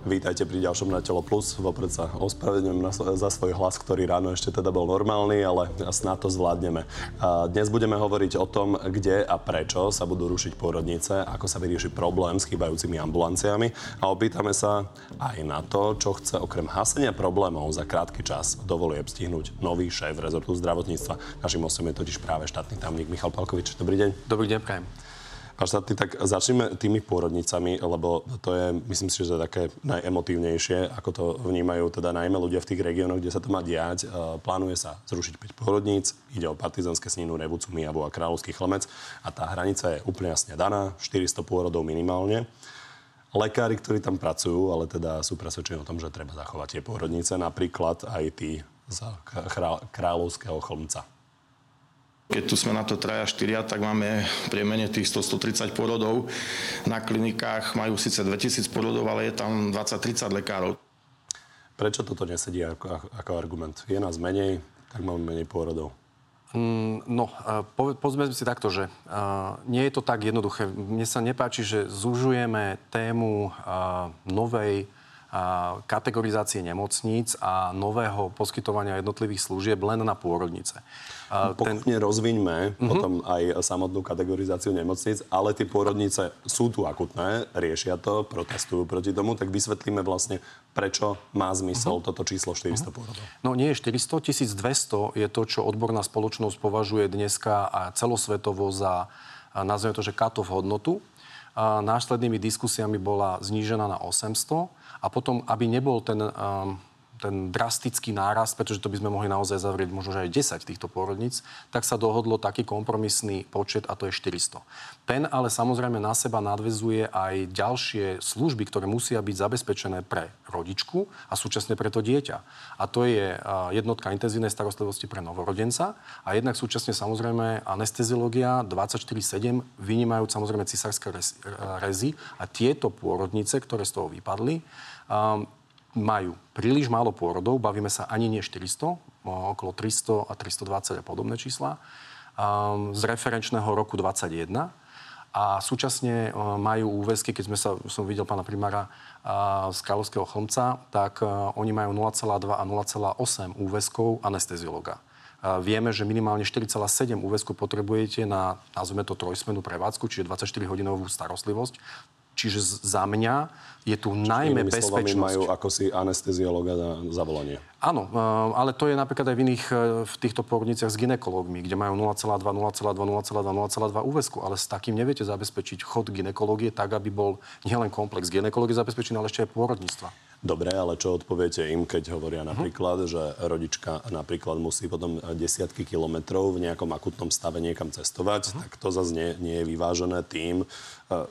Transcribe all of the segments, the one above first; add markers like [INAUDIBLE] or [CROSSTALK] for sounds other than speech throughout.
Vítajte pri ďalšom na Telo Plus. Vopred sa ospravedlňujem za svoj hlas, ktorý ráno ešte teda bol normálny, ale snad to zvládneme. Dnes budeme hovoriť o tom, kde a prečo sa budú rušiť pôrodnice, ako sa vyrieši problém s chýbajúcimi ambulanciami a opýtame sa aj na to, čo chce okrem hasenia problémov za krátky čas dovolie stihnúť nový šéf rezortu zdravotníctva. Našim osem je totiž práve štátny tajomník Michal Palkovič. Dobrý deň. Dobrý deň, prajem. Pán štátny, tak začneme tými pôrodnicami, lebo to je, myslím si, že také najemotívnejšie, ako to vnímajú teda najmä ľudia v tých regiónoch, kde sa to má diať. E, plánuje sa zrušiť 5 pôrodníc, ide o partizanské sninu, Revucu, Mijavu a Kráľovský chlmec a tá hranica je úplne jasne daná, 400 pôrodov minimálne. Lekári, ktorí tam pracujú, ale teda sú presvedčení o tom, že treba zachovať tie pôrodnice, napríklad aj tí z Kráľovského chlmca. Keď tu sme na to traja, štyria, tak máme priemene tých 100-130 porodov. Na klinikách majú síce 2000 porodov, ale je tam 20-30 lekárov. Prečo toto nesedí ako, ako argument? Je nás menej, tak máme menej pôrodov. Mm, no, po, povedzme si takto, že nie je to tak jednoduché. Mne sa nepáči, že zužujeme tému novej kategorizácie nemocníc a nového poskytovania jednotlivých služieb len na pôrodnice. Pokojne ten... rozviňme uh-huh. potom aj samotnú kategorizáciu nemocníc, ale tie pôrodnice sú tu akutné, riešia to, protestujú proti tomu, tak vysvetlíme vlastne, prečo má zmysel uh-huh. toto číslo 400 uh-huh. pôrodov. No nie je 400, 1200 je to, čo odborná spoločnosť považuje dneska a celosvetovo za, nazveme to, že katov hodnotu. A následnými diskusiami bola znížená na 800 a potom, aby nebol ten, um, ten drastický nárast, pretože to by sme mohli naozaj zavrieť možno aj 10 týchto pôrodníc, tak sa dohodlo taký kompromisný počet a to je 400. Ten ale samozrejme na seba nadvezuje aj ďalšie služby, ktoré musia byť zabezpečené pre rodičku a súčasne pre to dieťa. A to je jednotka intenzívnej starostlivosti pre novorodenca a jednak súčasne samozrejme anesteziológia 24-7, vynímajú samozrejme cisárske rezy a tieto pôrodnice, ktoré z toho vypadli, majú príliš málo pôrodov, bavíme sa ani nie 400, okolo 300 a 320 a podobné čísla, um, z referenčného roku 21 a súčasne uh, majú úväzky, keď sme sa, som videl pána primára uh, z Kráľovského chlmca, tak uh, oni majú 0,2 a 0,8 úväzkov anesteziologa. Vieme, že minimálne 4,7 úväzku potrebujete na, nazveme to, trojsmenú prevádzku, čiže 24-hodinovú starostlivosť. Čiže za mňa je tu Čiže najmä bezpečnosť. majú ako si anesteziologa na zavolanie. Áno, e, ale to je napríklad aj v iných e, v týchto porodniciach s ginekológmi, kde majú 0,2, 0,2, 0,2, 0,2 úvesku, ale s takým neviete zabezpečiť chod ginekológie tak, aby bol nielen komplex ginekológie zabezpečený, ale ešte aj pôrodníctva. Dobre, ale čo odpoviete im, keď hovoria napríklad, že rodička napríklad musí potom desiatky kilometrov v nejakom akutnom stave niekam cestovať, uh-huh. tak to zase nie, nie je vyvážené tým, e,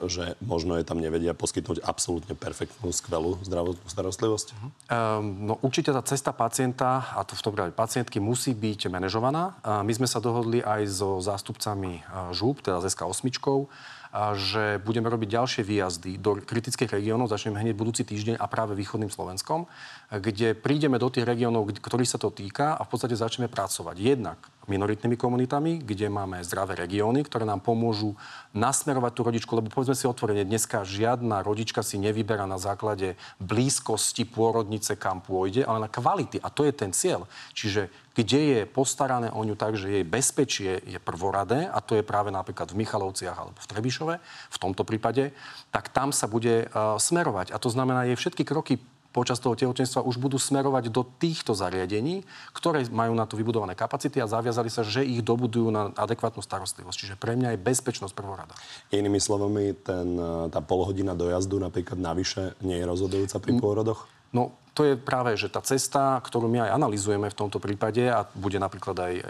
že možno je tam nevedia poskytnúť absolútne perfektnú, skvelú zdravotnú starostlivosť? Um, no určite tá cesta pacienta, a to v tom prípade pacientky, musí byť manažovaná. My sme sa dohodli aj so zástupcami uh, ŽUB, teda z SK 8 a že budeme robiť ďalšie výjazdy do kritických regiónov, začneme hneď budúci týždeň a práve východným Slovenskom, kde prídeme do tých regiónov, ktorých sa to týka a v podstate začneme pracovať. Jednak minoritnými komunitami, kde máme zdravé regióny, ktoré nám pomôžu nasmerovať tú rodičku, lebo povedzme si otvorene, dneska žiadna rodička si nevyberá na základe blízkosti pôrodnice, kam pôjde, ale na kvality. A to je ten cieľ. Čiže kde je postarané o ňu tak, že jej bezpečie je prvoradé, a to je práve napríklad v Michalovciach alebo v Trebišove, v tomto prípade, tak tam sa bude uh, smerovať. A to znamená, jej všetky kroky počas toho tehotenstva už budú smerovať do týchto zariadení, ktoré majú na to vybudované kapacity a zaviazali sa, že ich dobudujú na adekvátnu starostlivosť. Čiže pre mňa je bezpečnosť prvorada. Inými slovami, ten, tá polhodina dojazdu napríklad navyše nie je rozhodujúca pri pôrodoch? No, to je práve, že tá cesta, ktorú my aj analizujeme v tomto prípade a bude napríklad aj e,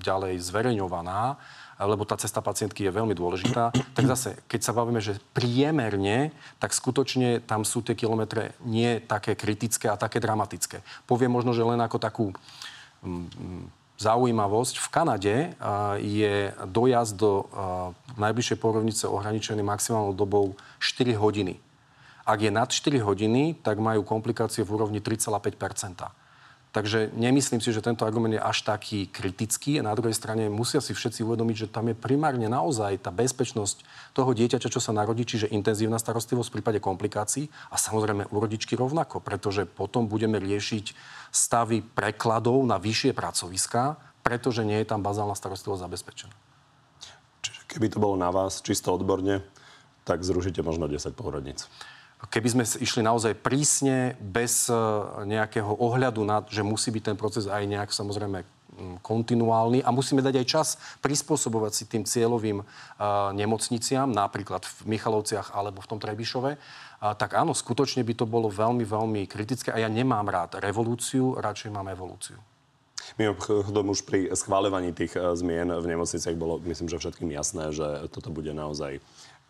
ďalej zverejňovaná, lebo tá cesta pacientky je veľmi dôležitá, tak zase, keď sa bavíme, že priemerne, tak skutočne tam sú tie kilometre nie také kritické a také dramatické. Poviem možno, že len ako takú mm, mm, zaujímavosť. V Kanade je dojazd do najbližšej porovnice ohraničený maximálnou dobou 4 hodiny. Ak je nad 4 hodiny, tak majú komplikácie v úrovni 3,5 Takže nemyslím si, že tento argument je až taký kritický. A na druhej strane musia si všetci uvedomiť, že tam je primárne naozaj tá bezpečnosť toho dieťaťa, čo sa narodí, čiže intenzívna starostlivosť v prípade komplikácií a samozrejme u rodičky rovnako, pretože potom budeme riešiť stavy prekladov na vyššie pracoviská, pretože nie je tam bazálna starostlivosť zabezpečená. Čiže keby to bolo na vás čisto odborne, tak zrušíte možno 10 porodníc. Keby sme išli naozaj prísne, bez e, nejakého ohľadu na, že musí byť ten proces aj nejak samozrejme kontinuálny a musíme dať aj čas prispôsobovať si tým cieľovým uh, nemocniciam, napríklad v Michalovciach alebo v tom Trebišove, uh, tak áno, skutočne by to bolo veľmi, veľmi kritické a ja nemám rád revolúciu, radšej mám evolúciu. Mimochodom už pri schváľovaní tých zmien v nemocniciach bolo, myslím, že všetkým jasné, že toto bude naozaj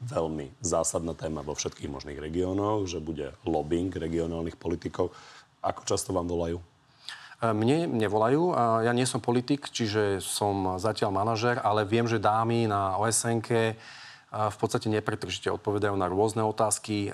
veľmi zásadná téma vo všetkých možných regiónoch, že bude lobbying regionálnych politikov. Ako často vám volajú? E, mne nevolajú. Ja nie som politik, čiže som zatiaľ manažer, ale viem, že dámy na osn e, v podstate nepretržite odpovedajú na rôzne otázky. E,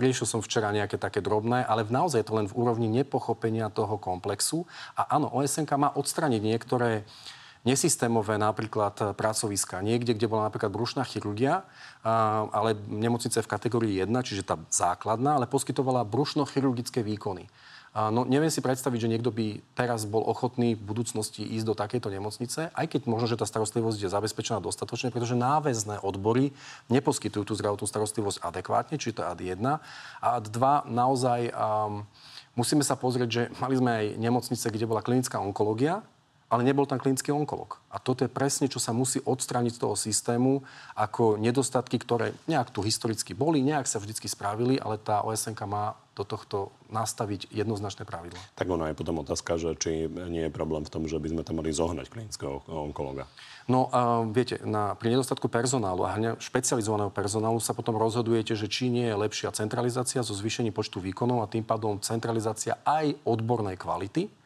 riešil som včera nejaké také drobné, ale naozaj je to len v úrovni nepochopenia toho komplexu. A áno, osn má odstraniť niektoré uh, nesystémové napríklad e, pracoviska. Niekde, kde bola napríklad brušná chirurgia, ale nemocnice v kategórii 1, čiže tá základná, ale poskytovala brušno-chirurgické výkony. No, neviem si predstaviť, že niekto by teraz bol ochotný v budúcnosti ísť do takejto nemocnice, aj keď možno, že tá starostlivosť je zabezpečená dostatočne, pretože náväzné odbory neposkytujú tú zdravotnú starostlivosť adekvátne, či to ad 1. A ad 2 naozaj um, musíme sa pozrieť, že mali sme aj nemocnice, kde bola klinická onkológia, ale nebol tam klinický onkolog. A toto je presne, čo sa musí odstrániť z toho systému ako nedostatky, ktoré nejak tu historicky boli, nejak sa vždy spravili, ale tá osn má do tohto nastaviť jednoznačné pravidla. Tak ono je potom otázka, že či nie je problém v tom, že by sme tam mali zohnať klinického onkologa. No a viete, na, pri nedostatku personálu a špecializovaného personálu sa potom rozhodujete, že či nie je lepšia centralizácia so zvýšením počtu výkonov a tým pádom centralizácia aj odbornej kvality,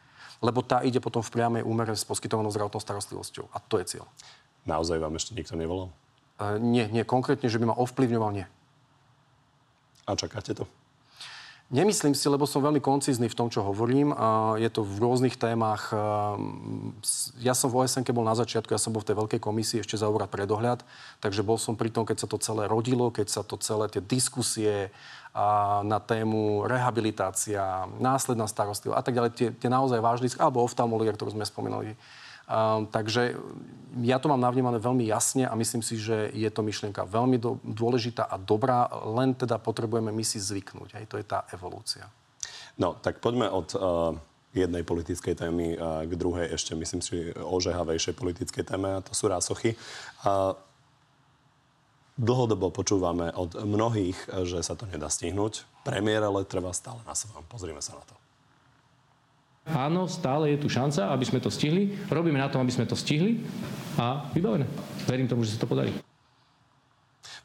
lebo tá ide potom v priamej úmere s poskytovanou zdravotnou starostlivosťou. A to je cieľ. Naozaj vám ešte nikto nevolal? Uh, nie, nie konkrétne, že by ma ovplyvňoval, nie. A čakáte to? Nemyslím si, lebo som veľmi koncizný v tom, čo hovorím. Je to v rôznych témach. Ja som v osn bol na začiatku, ja som bol v tej veľkej komisii ešte za úrad predohľad, takže bol som pri tom, keď sa to celé rodilo, keď sa to celé, tie diskusie na tému rehabilitácia, následná starostlivosť a tak ďalej, tie, tie naozaj vážne, alebo oftalmológia, ktorú sme spomínali, Um, takže ja to mám navnímané veľmi jasne a myslím si, že je to myšlienka veľmi do, dôležitá a dobrá, len teda potrebujeme my si zvyknúť. Hej, to je tá evolúcia. No, tak poďme od uh, jednej politickej témy uh, k druhej, ešte myslím si ožehavejšej politickej téme, a to sú rásochy. Uh, dlhodobo počúvame od mnohých, že sa to nedá stihnúť. Premiér ale trvá stále na svojom. Pozrime sa na to. Áno, stále je tu šanca, aby sme to stihli. Robíme na tom, aby sme to stihli a vybavené. Verím tomu, že sa to podarí.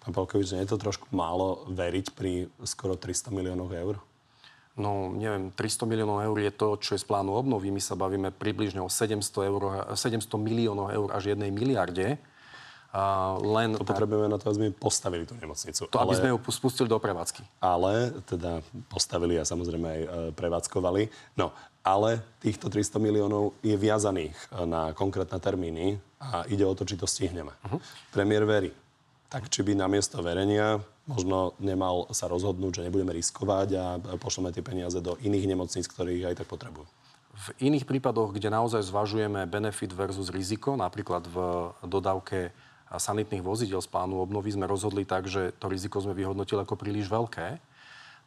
Pán Palkovič, nie je to trošku málo veriť pri skoro 300 miliónoch eur? No, neviem, 300 miliónov eur je to, čo je z plánu obnovy. My sa bavíme približne o 700, eur, 700 miliónov eur až jednej miliarde. A len... To potrebujeme na to, aby sme postavili tú nemocnicu. To, ale... aby sme ju spustili do prevádzky. Ale, teda postavili a samozrejme aj e, prevádzkovali. No, ale týchto 300 miliónov je viazaných e, na konkrétne termíny a ide o to, či to stihneme. Uh-huh. Premiér verí. Tak či by namiesto verenia možno nemal sa rozhodnúť, že nebudeme riskovať a pošleme tie peniaze do iných nemocníc, ktorých aj tak potrebujú. V iných prípadoch, kde naozaj zvažujeme benefit versus riziko, napríklad v dodávke sanitných vozidel z plánu obnovy sme rozhodli tak, že to riziko sme vyhodnotili ako príliš veľké.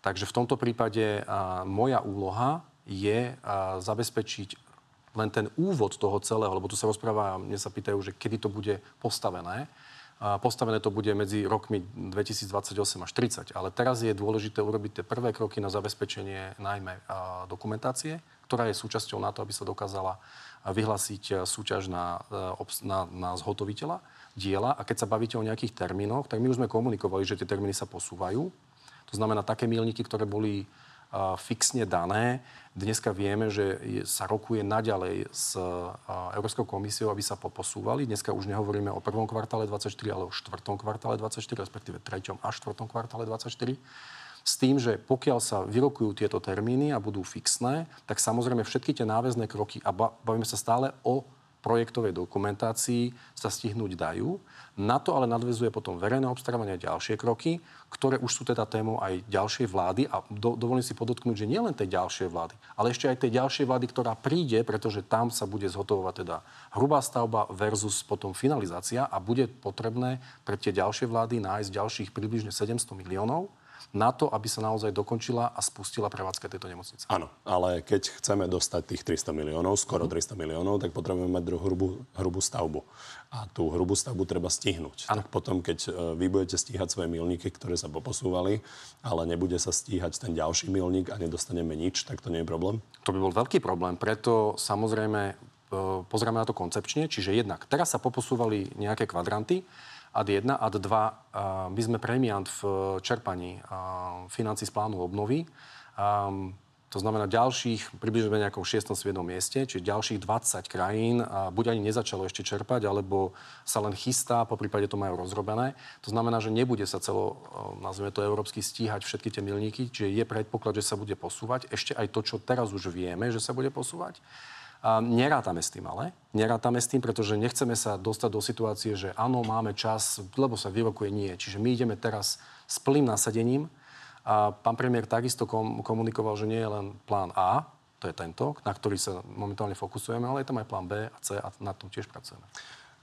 Takže v tomto prípade a, moja úloha je zabezpečiť len ten úvod toho celého, lebo tu sa rozpráva, mne sa pýtajú, že kedy to bude postavené. Postavené to bude medzi rokmi 2028 až 30, ale teraz je dôležité urobiť tie prvé kroky na zabezpečenie najmä dokumentácie, ktorá je súčasťou na to, aby sa dokázala vyhlásiť súťaž na, na, na zhotoviteľa diela. A keď sa bavíte o nejakých termínoch, tak my už sme komunikovali, že tie termíny sa posúvajú. To znamená, také milníky, ktoré boli fixne dané, dneska vieme, že sa rokuje naďalej s Európskou komisiou, aby sa posúvali. Dneska už nehovoríme o prvom kvartále 24, ale o štvrtom kvartále 24, respektíve treťom a štvrtom kvartále 24. S tým, že pokiaľ sa vyrokujú tieto termíny a budú fixné, tak samozrejme všetky tie náväzné kroky, a bavíme sa stále o projektovej dokumentácii, sa stihnúť dajú. Na to ale nadvezuje potom verejné obstarávanie a ďalšie kroky, ktoré už sú teda témou aj ďalšej vlády a do, dovolím si podotknúť, že nielen tej ďalšej vlády, ale ešte aj tej ďalšej vlády, ktorá príde, pretože tam sa bude zhotovovať teda hrubá stavba versus potom finalizácia a bude potrebné pre tie ďalšie vlády nájsť ďalších približne 700 miliónov na to, aby sa naozaj dokončila a spustila prevádzka tejto nemocnice. Áno, ale keď chceme dostať tých 300 miliónov, skoro 300 miliónov, tak potrebujeme mať hrubú, hrubú stavbu. A tú hrubú stavbu treba stihnúť. Ano. Tak potom, keď e, vy budete stíhať svoje milníky, ktoré sa poposúvali, ale nebude sa stíhať ten ďalší milník a nedostaneme nič, tak to nie je problém? To by bol veľký problém. Preto samozrejme e, pozrieme na to koncepčne. Čiže jednak teraz sa poposúvali nejaké kvadranty, ad 1. Ad 2, my sme premiant v čerpaní financí z plánu obnovy. To znamená ďalších, približne nejakom 6. 7. mieste, čiže ďalších 20 krajín buď ani nezačalo ešte čerpať, alebo sa len chystá, po prípade to majú rozrobené. To znamená, že nebude sa celo, nazveme to európsky, stíhať všetky tie milníky, čiže je predpoklad, že sa bude posúvať. Ešte aj to, čo teraz už vieme, že sa bude posúvať. A nerátame s tým ale. Nerátame s tým, pretože nechceme sa dostať do situácie, že áno, máme čas, lebo sa vyrokuje nie. Čiže my ideme teraz s plným nasadením. A pán premiér takisto komunikoval, že nie je len plán A, to je tento, na ktorý sa momentálne fokusujeme, ale je tam aj plán B a C a na tom tiež pracujeme.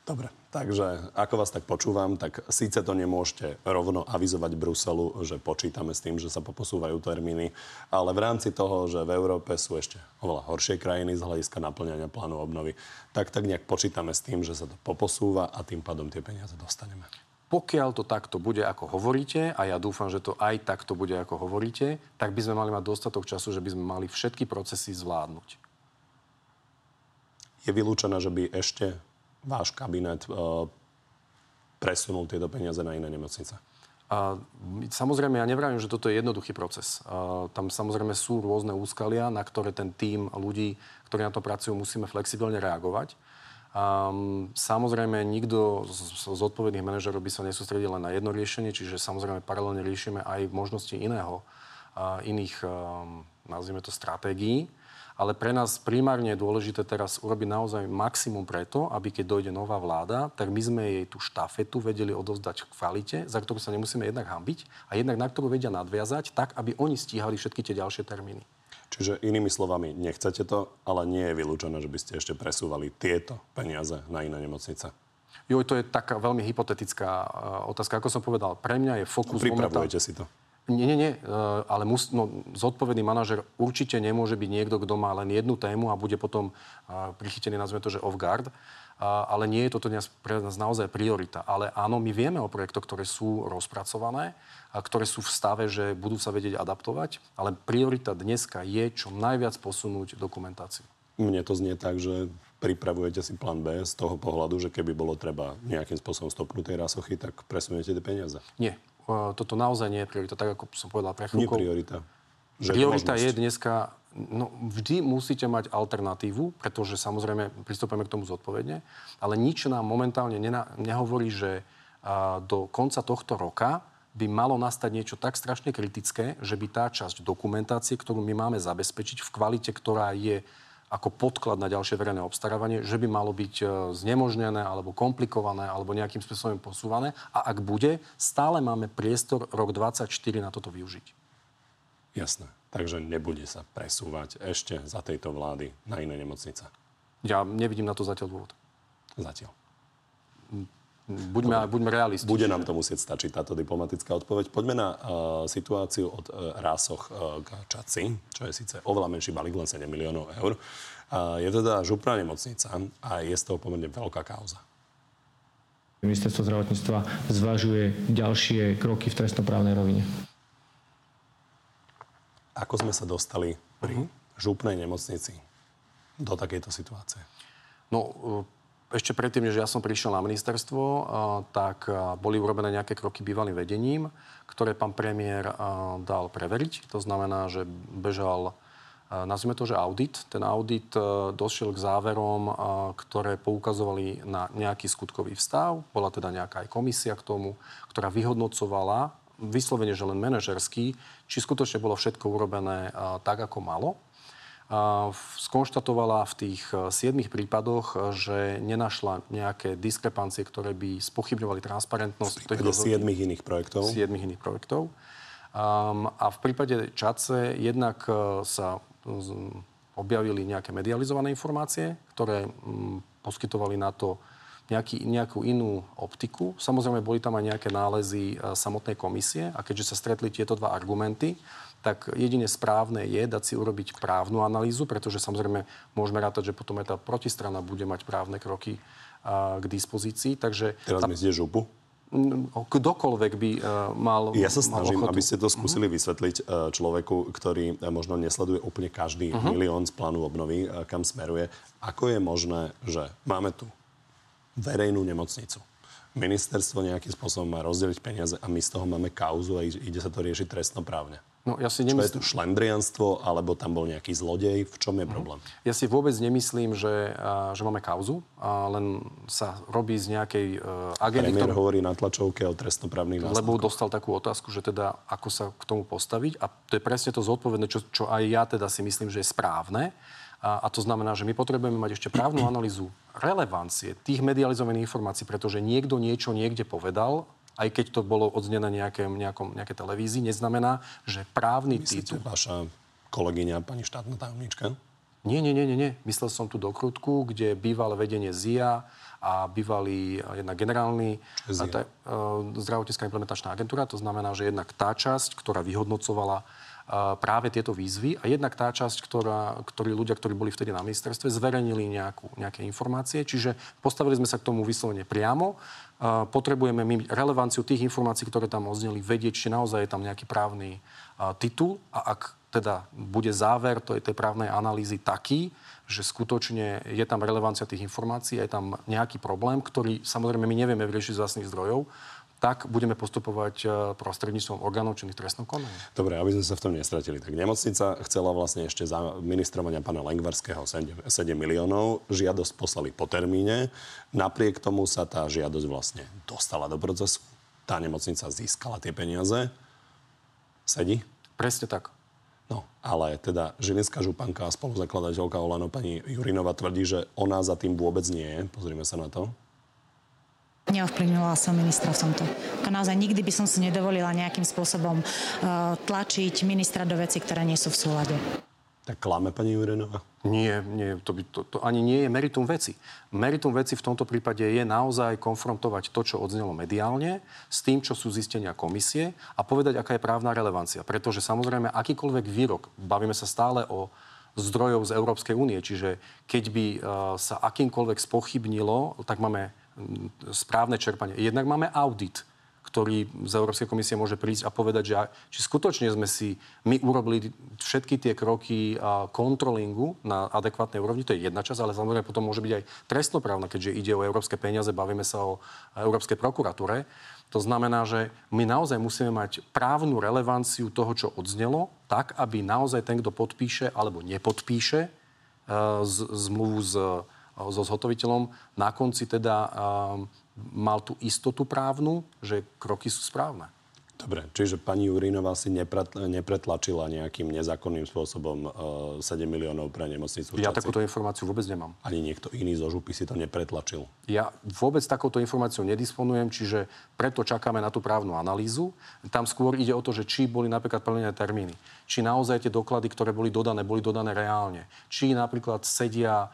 Dobre, takže ako vás tak počúvam, tak síce to nemôžete rovno avizovať Bruselu, že počítame s tým, že sa poposúvajú termíny, ale v rámci toho, že v Európe sú ešte oveľa horšie krajiny z hľadiska naplňania plánu obnovy, tak tak nejak počítame s tým, že sa to poposúva a tým pádom tie peniaze dostaneme. Pokiaľ to takto bude, ako hovoríte, a ja dúfam, že to aj takto bude, ako hovoríte, tak by sme mali mať dostatok času, že by sme mali všetky procesy zvládnuť. Je vylúčené, že by ešte váš kabinet e, presunul tieto peniaze na iné nemocnice? A, samozrejme, ja nevravím, že toto je jednoduchý proces. A, tam samozrejme sú rôzne úskalia, na ktoré ten tím ľudí, ktorí na to pracujú, musíme flexibilne reagovať. A, samozrejme, nikto z, z odpovedných manažerov by sa nesústredil len na jedno riešenie, čiže samozrejme paralelne riešime aj možnosti iného, a, iných, a, nazvime to, stratégií. Ale pre nás primárne je dôležité teraz urobiť naozaj maximum preto, aby keď dojde nová vláda, tak my sme jej tú štafetu vedeli odovzdať v kvalite, za ktorú sa nemusíme jednak hambiť a jednak na ktorú vedia nadviazať, tak, aby oni stíhali všetky tie ďalšie termíny. Čiže inými slovami, nechcete to, ale nie je vylúčené, že by ste ešte presúvali tieto peniaze na iné nemocnice. Jo, to je taká veľmi hypotetická uh, otázka. Ako som povedal, pre mňa je fokus... Pripravujete momentál... si to? Nie, nie, nie, eh, ale mus, no, zodpovedný manažer určite nemôže byť niekto, kto má len jednu tému a bude potom uh, prichytený, nazveme to, že off guard. Uh, ale nie je toto pre nás naozaj priorita. Ale áno, my vieme o projektoch, ktoré sú rozpracované a ktoré sú v stave, že budú sa vedieť adaptovať, ale priorita dneska je čo najviac posunúť dokumentáciu. Mne to znie tak, že pripravujete si plán B z toho pohľadu, že keby bolo treba nejakým spôsobom stopnúť tej rásochy, tak presuniete tie peniaze? Nie toto naozaj nie je priorita, tak ako som povedal pre chvíľku. Nie priorita. Že priorita je dneska, no vždy musíte mať alternatívu, pretože samozrejme pristúpime k tomu zodpovedne, ale nič nám momentálne nena, nehovorí, že a, do konca tohto roka by malo nastať niečo tak strašne kritické, že by tá časť dokumentácie, ktorú my máme zabezpečiť v kvalite, ktorá je ako podklad na ďalšie verejné obstarávanie, že by malo byť e, znemožnené alebo komplikované alebo nejakým spôsobom posúvané. A ak bude, stále máme priestor rok 2024 na toto využiť. Jasné. Takže nebude sa presúvať ešte za tejto vlády na iné nemocnice. Ja nevidím na to zatiaľ dôvod. Zatiaľ. Buďme, buďme realisti. Bude nám to musieť stačiť, táto diplomatická odpoveď. Poďme na uh, situáciu od uh, Rásoch uh, k Čaci, čo je síce oveľa menší balík, len 7 miliónov eur. Uh, je teda župná nemocnica a je z toho pomerne veľká kauza. Ministerstvo zdravotníctva zvažuje ďalšie kroky v trestnoprávnej rovine. Ako sme sa dostali pri uh-huh. župnej nemocnici do takejto situácie? No, ešte predtým, než ja som prišiel na ministerstvo, tak boli urobené nejaké kroky bývalým vedením, ktoré pán premiér dal preveriť. To znamená, že bežal, nazvime to, že audit. Ten audit došiel k záverom, ktoré poukazovali na nejaký skutkový vstav. Bola teda nejaká aj komisia k tomu, ktorá vyhodnocovala vyslovene, že len manažerský, či skutočne bolo všetko urobené tak, ako malo skonštatovala v tých e, siedmých prípadoch, e, že nenašla nejaké diskrepancie, ktoré by spochybňovali transparentnosť. V prípade siedmých iných projektov? Siedmých iných projektov. Um, a v prípade Čace jednak e, sa objavili nejaké medializované informácie, ktoré um, poskytovali na to nejaký, nejakú inú optiku. Samozrejme, boli tam aj nejaké nálezy samotnej komisie a keďže sa stretli tieto dva argumenty, tak jedine správne je dať si urobiť právnu analýzu, pretože samozrejme môžeme rátať, že potom aj tá protistrana bude mať právne kroky a, k dispozícii. Takže Teraz tá... myslíte župu? Kdokoľvek by uh, mal Ja sa snažím, aby ste to skúsili uh-huh. vysvetliť uh, človeku, ktorý uh, možno nesleduje úplne každý uh-huh. milión z plánu obnovy, uh, kam smeruje. Ako je možné, že máme tu verejnú nemocnicu, ministerstvo nejakým spôsobom má rozdeliť peniaze a my z toho máme kauzu a ide sa to riešiť trestnoprávne. No, ja si nemyslím... Čo je to šlendrianstvo, alebo tam bol nejaký zlodej? V čom je problém? Ja si vôbec nemyslím, že, že máme kauzu, a len sa robí z nejakej uh, agendy... Premiér ktorý... hovorí na tlačovke o trestnoprávnych následkoch. Lebo dostal takú otázku, že teda ako sa k tomu postaviť. A to je presne to zodpovedné, čo, čo aj ja teda si myslím, že je správne. A, a to znamená, že my potrebujeme mať ešte právnu [CLEARS THROAT] analýzu relevancie tých medializovaných informácií, pretože niekto niečo niekde povedal aj keď to bolo odznené nejaké, nejakom, nejaké televízii, neznamená, že právny Myslíte, titul... vaša kolegyňa, pani štátna tajomnička? Nie, nie, nie, nie, nie. Myslel som tu do Krutku, kde bývalé vedenie ZIA a bývalý jedna generálny a tá, uh, zdravotnícká implementačná agentúra. To znamená, že jednak tá časť, ktorá vyhodnocovala práve tieto výzvy a jednak tá časť, ktorá, ktorí ľudia, ktorí boli vtedy na ministerstve, zverejnili nejakú, nejaké informácie. Čiže postavili sme sa k tomu vyslovene priamo. Potrebujeme my relevanciu tých informácií, ktoré tam ozneli, vedieť, či naozaj je tam nejaký právny titul. A ak teda bude záver tej, tej právnej analýzy taký, že skutočne je tam relevancia tých informácií, je tam nejaký problém, ktorý samozrejme my nevieme vyriešiť z vlastných zdrojov, tak budeme postupovať e, prostredníctvom orgánov činných trestnom konaní. Dobre, aby sme sa v tom nestratili. Tak nemocnica chcela vlastne ešte za ministrovania pána Lengvarského 7, 7 miliónov. Žiadosť poslali po termíne. Napriek tomu sa tá žiadosť vlastne dostala do procesu. Tá nemocnica získala tie peniaze. Sedí? Presne tak. No, ale teda Žilinská županka a spoluzakladateľka Olano pani Jurinova tvrdí, že ona za tým vôbec nie je. Pozrime sa na to. Neovplyvňovala som ministra v tomto. A naozaj nikdy by som si nedovolila nejakým spôsobom uh, tlačiť ministra do veci, ktoré nie sú v súlade. Tak klame pani Jurenová? Nie, nie to, by, to, to ani nie je meritum veci. Meritum veci v tomto prípade je naozaj konfrontovať to, čo odznelo mediálne, s tým, čo sú zistenia komisie a povedať, aká je právna relevancia. Pretože samozrejme akýkoľvek výrok, bavíme sa stále o zdrojov z Európskej únie, čiže keď by uh, sa akýmkoľvek spochybnilo, tak máme správne čerpanie. Jednak máme audit, ktorý z Európskej komisie môže prísť a povedať, že či skutočne sme si my urobili všetky tie kroky kontrolingu na adekvátnej úrovni, to je jedna časť, ale samozrejme potom môže byť aj trestnoprávna, keďže ide o európske peniaze, bavíme sa o Európskej prokuratúre. To znamená, že my naozaj musíme mať právnu relevanciu toho, čo odznelo, tak, aby naozaj ten, kto podpíše alebo nepodpíše z, zmluvu s so zhotoviteľom, na konci teda mal tú istotu právnu, že kroky sú správne. Dobre, čiže pani Jurinová si nepretlačila nejakým nezákonným spôsobom uh, 7 miliónov pre nemocnicu. Ja takúto informáciu vôbec nemám. Ani niekto iný zo župy si to nepretlačil. Ja vôbec takouto informáciou nedisponujem, čiže preto čakáme na tú právnu analýzu. Tam skôr ide o to, že či boli napríklad plnené termíny. Či naozaj tie doklady, ktoré boli dodané, boli dodané reálne. Či napríklad sedia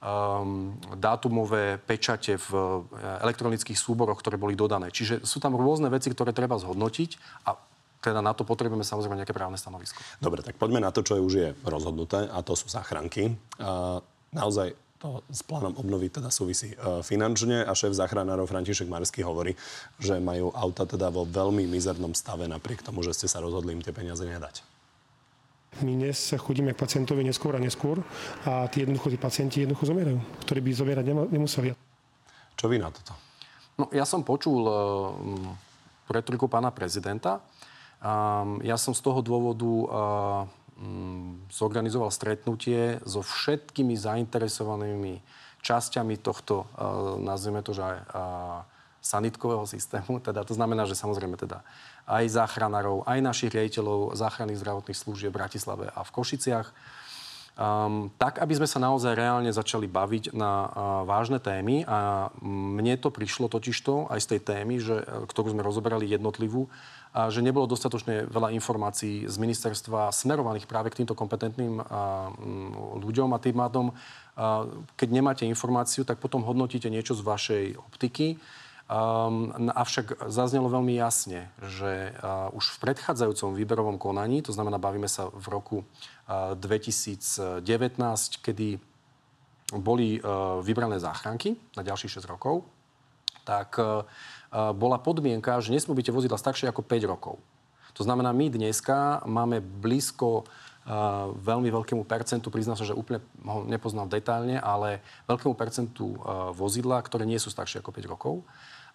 um, dátumové pečate v eh, elektronických súboroch, ktoré boli dodané. Čiže sú tam rôzne veci, ktoré treba zhodnotiť a teda na to potrebujeme samozrejme nejaké právne stanovisko. Dobre, tak poďme na to, čo už je rozhodnuté, a to sú záchranky. Uh, naozaj to s plánom obnovy teda súvisí uh, finančne a šéf záchranárov František Marský hovorí, že majú auta teda vo veľmi mizernom stave napriek tomu, že ste sa rozhodli im tie peniaze nedať. My dnes chodíme k pacientovi neskôr a neskôr a tí jednoducho tí pacienti jednoducho zomierajú, ktorí by zomierať nemuseli. Čo vy na toto? No, ja som počul uh, retoriku pána prezidenta. Um, ja som z toho dôvodu uh, zorganizoval stretnutie so všetkými zainteresovanými časťami tohto, uh, nazvime to, že aj uh, sanitkového systému. [LAUGHS] Teda to znamená, že samozrejme teda aj záchranárov, aj našich riaditeľov záchranných zdravotných služieb v Bratislave a v Košiciach. Um, tak, aby sme sa naozaj reálne začali baviť na uh, vážne témy. A mne to prišlo totižto aj z tej témy, že, ktorú sme rozoberali jednotlivú, a že nebolo dostatočne veľa informácií z ministerstva smerovaných práve k týmto kompetentným m, ľuďom a tým mádom, a, keď nemáte informáciu, tak potom hodnotíte niečo z vašej optiky. Um, avšak zaznelo veľmi jasne, že uh, už v predchádzajúcom výberovom konaní, to znamená, bavíme sa v roku uh, 2019, kedy boli uh, vybrané záchranky na ďalších 6 rokov, tak uh, bola podmienka, že nesmú byť vozidla staršie ako 5 rokov. To znamená, my dneska máme blízko veľmi veľkému percentu, priznám sa, že úplne ho nepoznal detailne, ale veľkému percentu vozidla, ktoré nie sú staršie ako 5 rokov.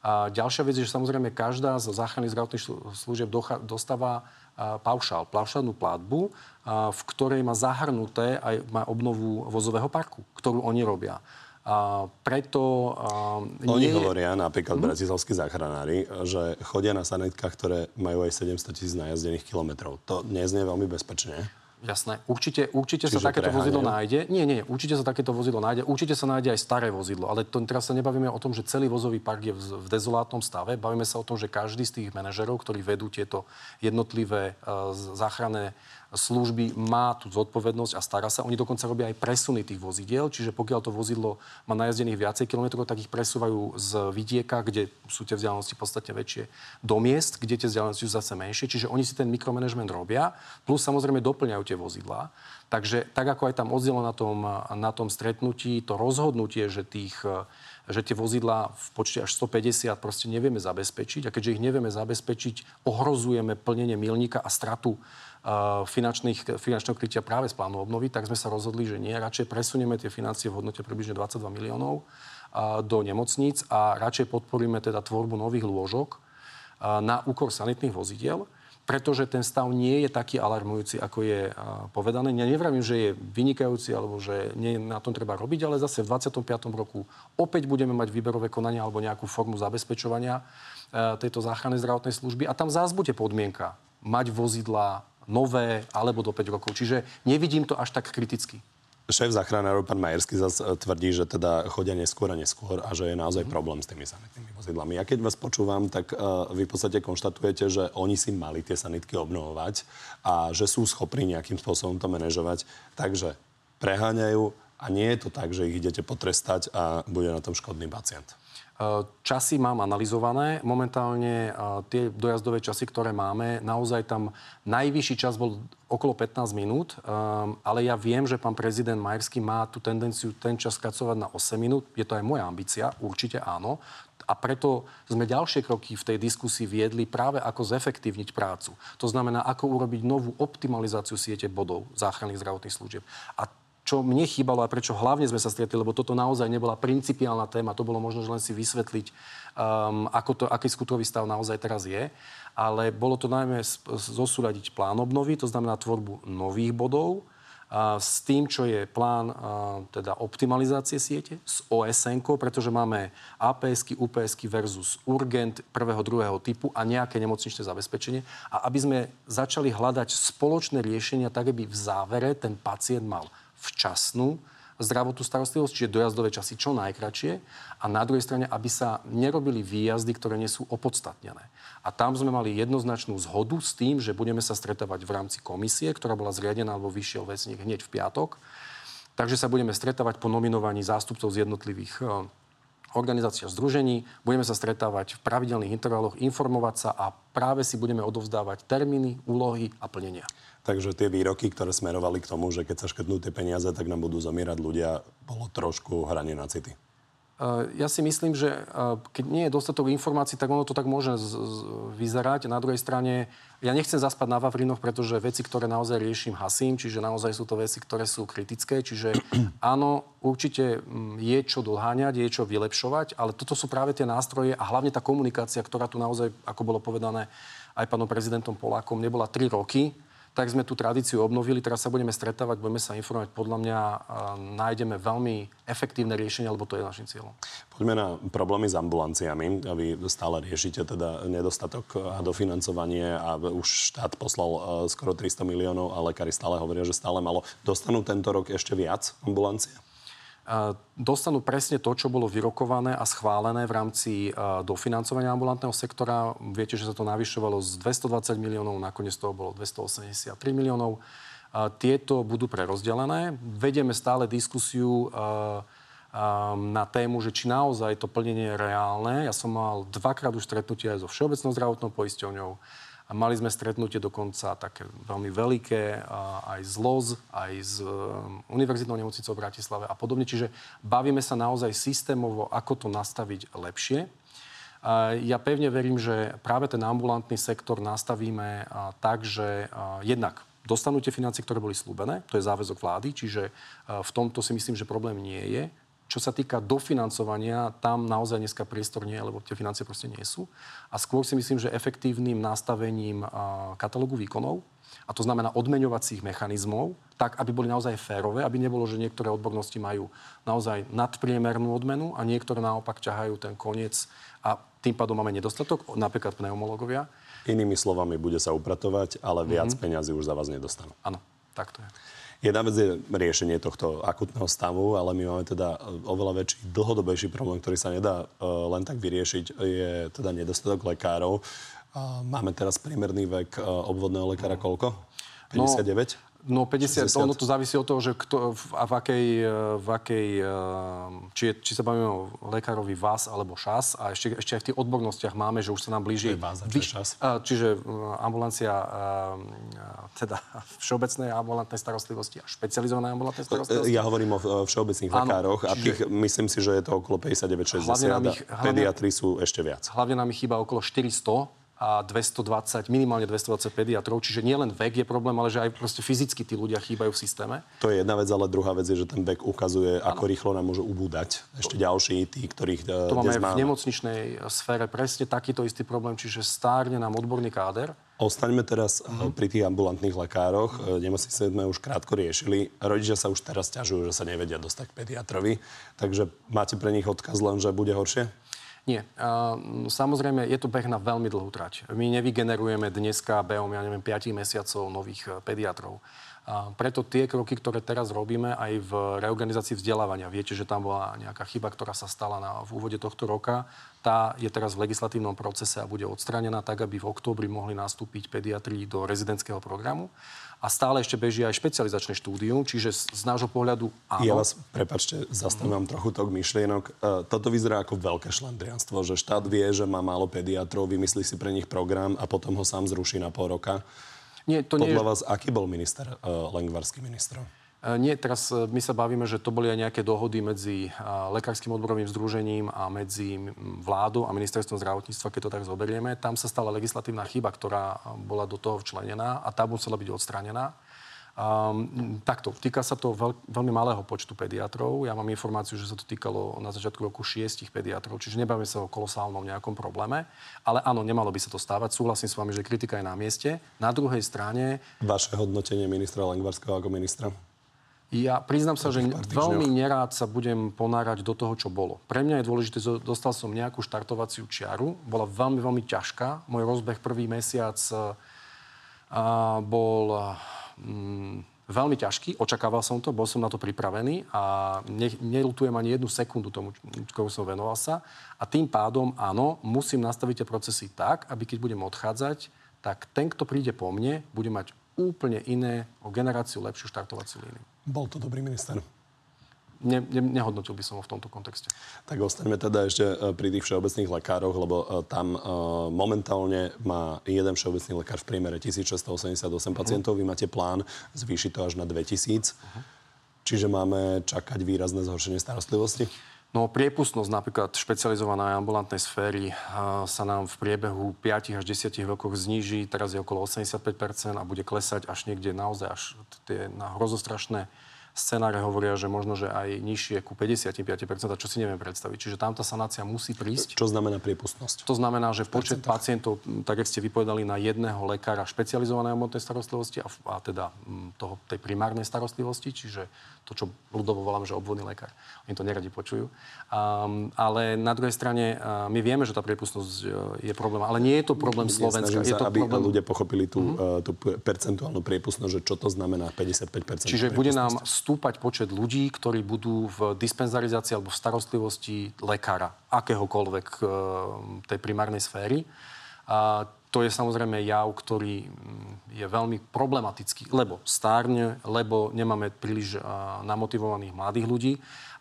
A ďalšia vec je, že samozrejme každá z záchranných zdravotných služieb dostáva paušál, paušálnu platbu, v ktorej má zahrnuté aj má obnovu vozového parku, ktorú oni robia. A preto... Uh, Oni nie... hovoria, napríklad mm. bratislavskí záchranári, že chodia na sanitkách, ktoré majú aj 700 tisíc najazdených kilometrov. To neznie veľmi bezpečne. Jasné. Určite, určite sa takéto preháňajú? vozidlo nájde. Nie, nie, určite sa takéto vozidlo nájde. Určite sa nájde aj staré vozidlo. Ale to, teraz sa nebavíme o tom, že celý vozový park je v, v dezolátnom stave. Bavíme sa o tom, že každý z tých manažerov, ktorí vedú tieto jednotlivé uh, záchranné služby má tú zodpovednosť a stará sa. Oni dokonca robia aj presuny tých vozidiel, čiže pokiaľ to vozidlo má najazdených viacej kilometrov, tak ich presúvajú z vidieka, kde sú tie vzdialenosti podstatne väčšie, do miest, kde tie vzdialenosti sú zase menšie. Čiže oni si ten mikromanagement robia, plus samozrejme doplňajú tie vozidlá. Takže tak ako aj tam oddielo na tom, na tom stretnutí, to rozhodnutie, že tých že tie vozidlá v počte až 150 proste nevieme zabezpečiť a keďže ich nevieme zabezpečiť, ohrozujeme plnenie milníka a stratu finančného krytia práve z plánu obnovy, tak sme sa rozhodli, že nie. Radšej presunieme tie financie v hodnote približne 22 miliónov do nemocníc a radšej podporíme teda tvorbu nových lôžok na úkor sanitných vozidiel pretože ten stav nie je taký alarmujúci, ako je povedané. Ja nevravím, že je vynikajúci alebo že nie na tom treba robiť, ale zase v 25. roku opäť budeme mať výberové konania alebo nejakú formu zabezpečovania tejto záchrannej zdravotnej služby a tam zás bude podmienka mať vozidla nové alebo do 5 rokov. Čiže nevidím to až tak kriticky. Šéf záchranárov, pán Majerský, zase tvrdí, že teda chodia neskôr a neskôr a že je naozaj mm. problém s tými sanitnými vozidlami. Ja keď vás počúvam, tak uh, vy v podstate konštatujete, že oni si mali tie sanitky obnovovať a že sú schopní nejakým spôsobom to manažovať. Takže preháňajú a nie je to tak, že ich idete potrestať a bude na tom škodný pacient. Eh, časy mám analyzované. Momentálne eh, tie dojazdové časy, ktoré máme, naozaj tam najvyšší čas bol okolo 15 minút, eh, ale ja viem, že pán prezident Majerský má tú tendenciu ten čas skacovať na 8 minút. Je to aj moja ambícia, určite áno. A preto sme ďalšie kroky v tej diskusii viedli práve ako zefektívniť prácu. To znamená, ako urobiť novú optimalizáciu siete bodov záchranných zdravotných služieb. A čo mne chýbalo a prečo hlavne sme sa stretli, lebo toto naozaj nebola principiálna téma, to bolo možno len si vysvetliť, um, ako to, aký skutkový stav naozaj teraz je, ale bolo to najmä zosúľadiť plán obnovy, to znamená tvorbu nových bodov, s tým, čo je plán teda optimalizácie siete s osn pretože máme APS-ky, UPS-ky versus urgent prvého, druhého typu a nejaké nemocničné zabezpečenie. A aby sme začali hľadať spoločné riešenia, tak aby v závere ten pacient mal včasnú zdravotnú starostlivosť, čiže dojazdové časy čo najkračšie a na druhej strane, aby sa nerobili výjazdy, ktoré nie sú opodstatnené. A tam sme mali jednoznačnú zhodu s tým, že budeme sa stretávať v rámci komisie, ktorá bola zriadená alebo vyšiel vecník hneď v piatok. Takže sa budeme stretávať po nominovaní zástupcov z jednotlivých eh, organizácií a združení. Budeme sa stretávať v pravidelných intervaloch, informovať sa a práve si budeme odovzdávať termíny, úlohy a plnenia. Takže tie výroky, ktoré smerovali k tomu, že keď sa škrtnú tie peniaze, tak nám budú zomierať ľudia, bolo trošku hranie na city. Ja si myslím, že keď nie je dostatok informácií, tak ono to tak môže z- z- vyzerať. Na druhej strane, ja nechcem zaspať na Vavrinoch, pretože veci, ktoré naozaj riešim, hasím, čiže naozaj sú to veci, ktoré sú kritické. Čiže [CLEARS THROAT] áno, určite mm, je čo doháňať, je čo vylepšovať, ale toto sú práve tie nástroje a hlavne tá komunikácia, ktorá tu naozaj, ako bolo povedané aj pánom prezidentom Polákom, nebola tri roky tak sme tú tradíciu obnovili. Teraz sa budeme stretávať, budeme sa informovať. Podľa mňa nájdeme veľmi efektívne riešenie, lebo to je našim cieľom. Poďme na problémy s ambulanciami. Vy stále riešite teda nedostatok a dofinancovanie a už štát poslal skoro 300 miliónov a lekári stále hovoria, že stále malo. Dostanú tento rok ešte viac ambulancie? Dostanú presne to, čo bolo vyrokované a schválené v rámci dofinancovania ambulantného sektora. Viete, že sa to navyšovalo z 220 miliónov, nakoniec toho bolo 283 miliónov. Tieto budú prerozdelené. Vedieme stále diskusiu na tému, že či naozaj to plnenie je reálne. Ja som mal dvakrát už stretnutie aj so Všeobecnou zdravotnou poisťovňou a mali sme stretnutie dokonca také veľmi veľké aj z LOZ, aj z um, Univerzitnou nemocnicou v Bratislave a podobne. Čiže bavíme sa naozaj systémovo, ako to nastaviť lepšie. Ja pevne verím, že práve ten ambulantný sektor nastavíme tak, že jednak dostanú tie financie, ktoré boli slúbené, to je záväzok vlády, čiže v tomto si myslím, že problém nie je. Čo sa týka dofinancovania, tam naozaj dneska priestor nie, lebo tie financie proste nie sú. A skôr si myslím, že efektívnym nastavením katalógu výkonov, a to znamená odmeňovacích mechanizmov, tak, aby boli naozaj férové, aby nebolo, že niektoré odbornosti majú naozaj nadpriemernú odmenu a niektoré naopak ťahajú ten koniec a tým pádom máme nedostatok, napríklad pneumologovia. Inými slovami, bude sa upratovať, ale viac mm-hmm. peňazí už za vás nedostanú. Áno, tak to je. Jedna vec je riešenie tohto akutného stavu, ale my máme teda e, oveľa väčší, dlhodobejší problém, ktorý sa nedá e, len tak vyriešiť, je teda nedostatok lekárov. Máme teraz priemerný vek e, obvodného lekára koľko? 59? No, No 50, 60. ono to závisí od toho, že kto, v, a v akej, e, v akej e, či, je, či sa bavíme o lekárovi VAS alebo ŠAS a ešte, ešte aj v tých odbornostiach máme, že už sa nám blíži... VAS vyš, ŠAS? Čiže ambulancia, teda všeobecnej ambulantnej starostlivosti a špecializovanej ambulantnej starostlivosti. Ja hovorím o všeobecných Áno, lekároch a tých, myslím si, že je to okolo 59-60 pediatri sú ešte viac. Hlavne nám ich chýba okolo 400 a 220, minimálne 220 pediatrov. Čiže nielen vek je problém, ale že aj proste fyzicky tí ľudia chýbajú v systéme. To je jedna vec, ale druhá vec je, že ten vek ukazuje, ano. ako rýchlo nám môže ubúdať. Ešte ďalší, tí, ktorých e, To máme v nemocničnej sfére presne takýto istý problém, čiže stárne nám odborný káder. Ostaňme teraz mm-hmm. pri tých ambulantných lekároch. Mm-hmm. Nemocnice sme už krátko riešili. Rodičia sa už teraz ťažujú, že sa nevedia dostať k pediatrovi. Takže máte pre nich odkaz len, že bude horšie? Nie. Samozrejme, je to beh na veľmi dlhú trať. My nevygenerujeme dneska behom, ja neviem, 5 mesiacov nových e, pediatrov. A preto tie kroky, ktoré teraz robíme aj v reorganizácii vzdelávania, viete, že tam bola nejaká chyba, ktorá sa stala na, v úvode tohto roka, tá je teraz v legislatívnom procese a bude odstranená tak, aby v októbri mohli nastúpiť pediatri do rezidentského programu a stále ešte beží aj špecializačné štúdium, čiže z, z nášho pohľadu áno. Ja vás, prepačte, zastavím mm. trochu tok myšlienok. E, toto vyzerá ako veľké šlendrianstvo, že štát vie, že má málo pediatrov, vymyslí si pre nich program a potom ho sám zruší na pol roka. Nie, to Podľa nie... vás, aký bol minister, uh, lengvarský minister? E, nie, teraz e, my sa bavíme, že to boli aj nejaké dohody medzi Lekárským odborovým združením a medzi vládou a ministerstvom zdravotníctva, keď to tak zoberieme. Tam sa stala legislatívna chyba, ktorá bola do toho včlenená a tá musela byť odstranená. Um, takto, týka sa to veľ, veľmi malého počtu pediatrov. Ja mám informáciu, že sa to týkalo na začiatku roku šiestich pediatrov, čiže nebavíme sa o kolosálnom nejakom probléme. Ale áno, nemalo by sa to stávať. Súhlasím s vami, že kritika je na mieste. Na druhej strane... Vaše hodnotenie ministra Lengvarského ako ministra? Ja priznám sa, že veľmi nerád sa budem ponárať do toho, čo bolo. Pre mňa je dôležité, dostal som nejakú štartovaciu čiaru, bola veľmi, veľmi ťažká. Môj rozbeh prvý mesiac uh, bol um, veľmi ťažký, očakával som to, bol som na to pripravený a ne, nelutujem ani jednu sekundu tomu, ktorú som venoval sa. A tým pádom, áno, musím nastaviť tie procesy tak, aby keď budem odchádzať, tak ten, kto príde po mne, bude mať úplne iné, o generáciu lepšiu štartovaciu líniu. Bol to dobrý minister. Ne, ne, nehodnotil by som ho v tomto kontexte. Tak ostaňme teda ešte e, pri tých všeobecných lekároch, lebo uh, tam uh, momentálne má jeden všeobecný lekár v priemere 1688 uh-huh. pacientov. Vy máte plán zvýšiť to až na 2000. Uh-huh. Čiže máme čakať výrazné zhoršenie starostlivosti? No priepustnosť napríklad špecializovaná ambulantnej sféry sa nám v priebehu 5 až 10 rokov zníži, teraz je okolo 85% a bude klesať až niekde naozaj až tie na hrozostrašné Scenáre hovoria, že možno, že aj nižšie ku 55%, čo si neviem predstaviť. Čiže tam tá sanácia musí prísť. Čo znamená priepustnosť? To znamená, že počet pacientov, tak jak ste vypovedali, na jedného lekára špecializovanej hmotnej starostlivosti a, a teda toho, tej primárnej starostlivosti, čiže to, čo ľudovo volám, že obvodný lekár. Oni to neradi počujú. Um, ale na druhej strane, uh, my vieme, že tá priepustnosť uh, je problém, ale nie je to problém Slovenska. Je to aby problém... ľudia pochopili tú, uh-huh. uh, tú percentuálnu priepustnosť, že čo to znamená 55%. Čiže bude nám stúpať počet ľudí, ktorí budú v dispenzarizácii alebo v starostlivosti lekára, akéhokoľvek uh, tej primárnej sféry. A to je samozrejme jav, ktorý mm, je veľmi problematický, lebo stárne, lebo nemáme príliš namotivovaných mladých ľudí,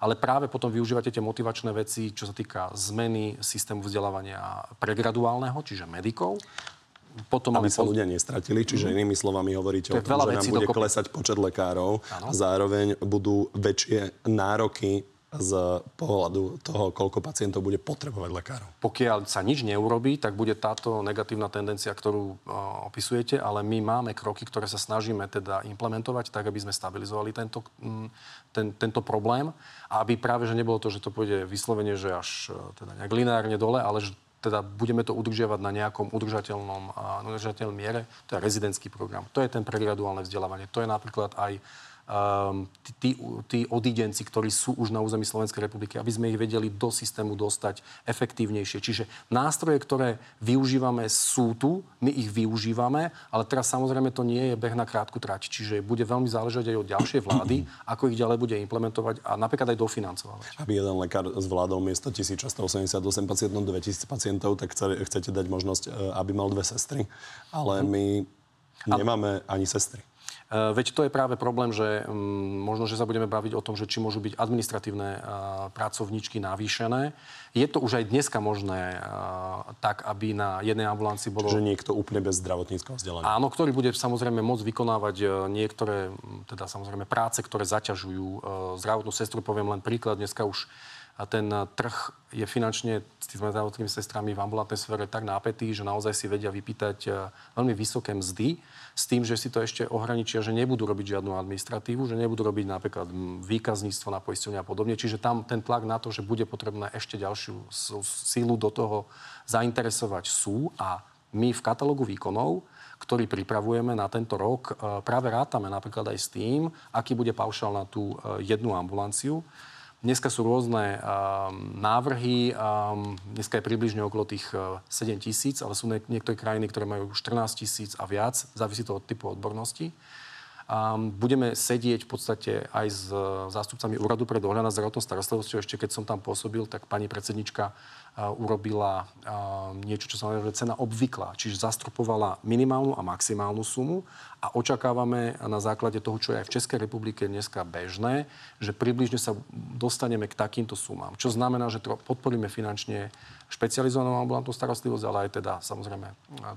ale práve potom využívate tie motivačné veci, čo sa týka zmeny systému vzdelávania pregraduálneho, čiže medikov, potom aby sa ľudia nestratili. Čiže mm. inými slovami hovoríte o tom, že nám bude klesať počet lekárov ano. a zároveň budú väčšie nároky z pohľadu toho, koľko pacientov bude potrebovať lekárov. Pokiaľ sa nič neurobí, tak bude táto negatívna tendencia, ktorú uh, opisujete, ale my máme kroky, ktoré sa snažíme teda implementovať tak, aby sme stabilizovali tento, ten, tento problém a aby práve, že nebolo to, že to pôjde vyslovene, že až uh, teda nejak lineárne dole, ale že teda budeme to udržiavať na nejakom udržateľnom, uh, udržateľnom miere. To je rezidentský program. To je ten pregraduálne vzdelávanie. To je napríklad aj tí, tí odidenci, ktorí sú už na území Slovenskej republiky, aby sme ich vedeli do systému dostať efektívnejšie. Čiže nástroje, ktoré využívame, sú tu, my ich využívame, ale teraz samozrejme to nie je beh na krátku trať. Čiže bude veľmi záležať aj od ďalšej vlády, [CLEARS THROAT] ako ich ďalej bude implementovať a napríklad aj dofinancovať. Aby jeden lekár zvládol miesto 1688 pacientov, 2000 pacientov, tak chcete dať možnosť, e, aby mal dve sestry. Ale my nemáme ani sestry. Eh, veď to je práve problém, že um, možno, že sa budeme baviť o tom, že či môžu byť administratívne uh, pracovníčky navýšené. Je to už aj dneska možné uh, tak, aby na jednej ambulancii bolo... Že niekto úplne bez zdravotníckého vzdelania. Áno, ktorý bude samozrejme môcť vykonávať niektoré, teda samozrejme práce, ktoré zaťažujú zdravotnú sestru. Poviem len príklad, dneska už a ten trh je finančne s tými zdravotnými sestrami v ambulantnej sfére tak nápetý, že naozaj si vedia vypýtať veľmi vysoké mzdy s tým, že si to ešte ohraničia, že nebudú robiť žiadnu administratívu, že nebudú robiť napríklad výkazníctvo na poistenie a podobne. Čiže tam ten tlak na to, že bude potrebné ešte ďalšiu sílu do toho zainteresovať sú a my v katalógu výkonov ktorý pripravujeme na tento rok, e, práve rátame napríklad aj s tým, aký bude paušal na tú jednu ambulanciu. Dneska sú rôzne um, návrhy, um, dneska je približne okolo tých uh, 7 tisíc, ale sú ne- niektoré krajiny, ktoré majú 14 tisíc a viac, závisí to od typu odbornosti. Um, budeme sedieť v podstate aj s uh, zástupcami Úradu pre dohľad na zdravotnou starostlivosťou. Ešte keď som tam pôsobil, tak pani predsednička urobila niečo, čo sa volá cena obvyklá, čiže zastropovala minimálnu a maximálnu sumu a očakávame na základe toho, čo je aj v Českej republike dneska bežné, že približne sa dostaneme k takýmto sumám. Čo znamená, že podporíme finančne špecializovanú ambulantnú starostlivosť, ale aj teda samozrejme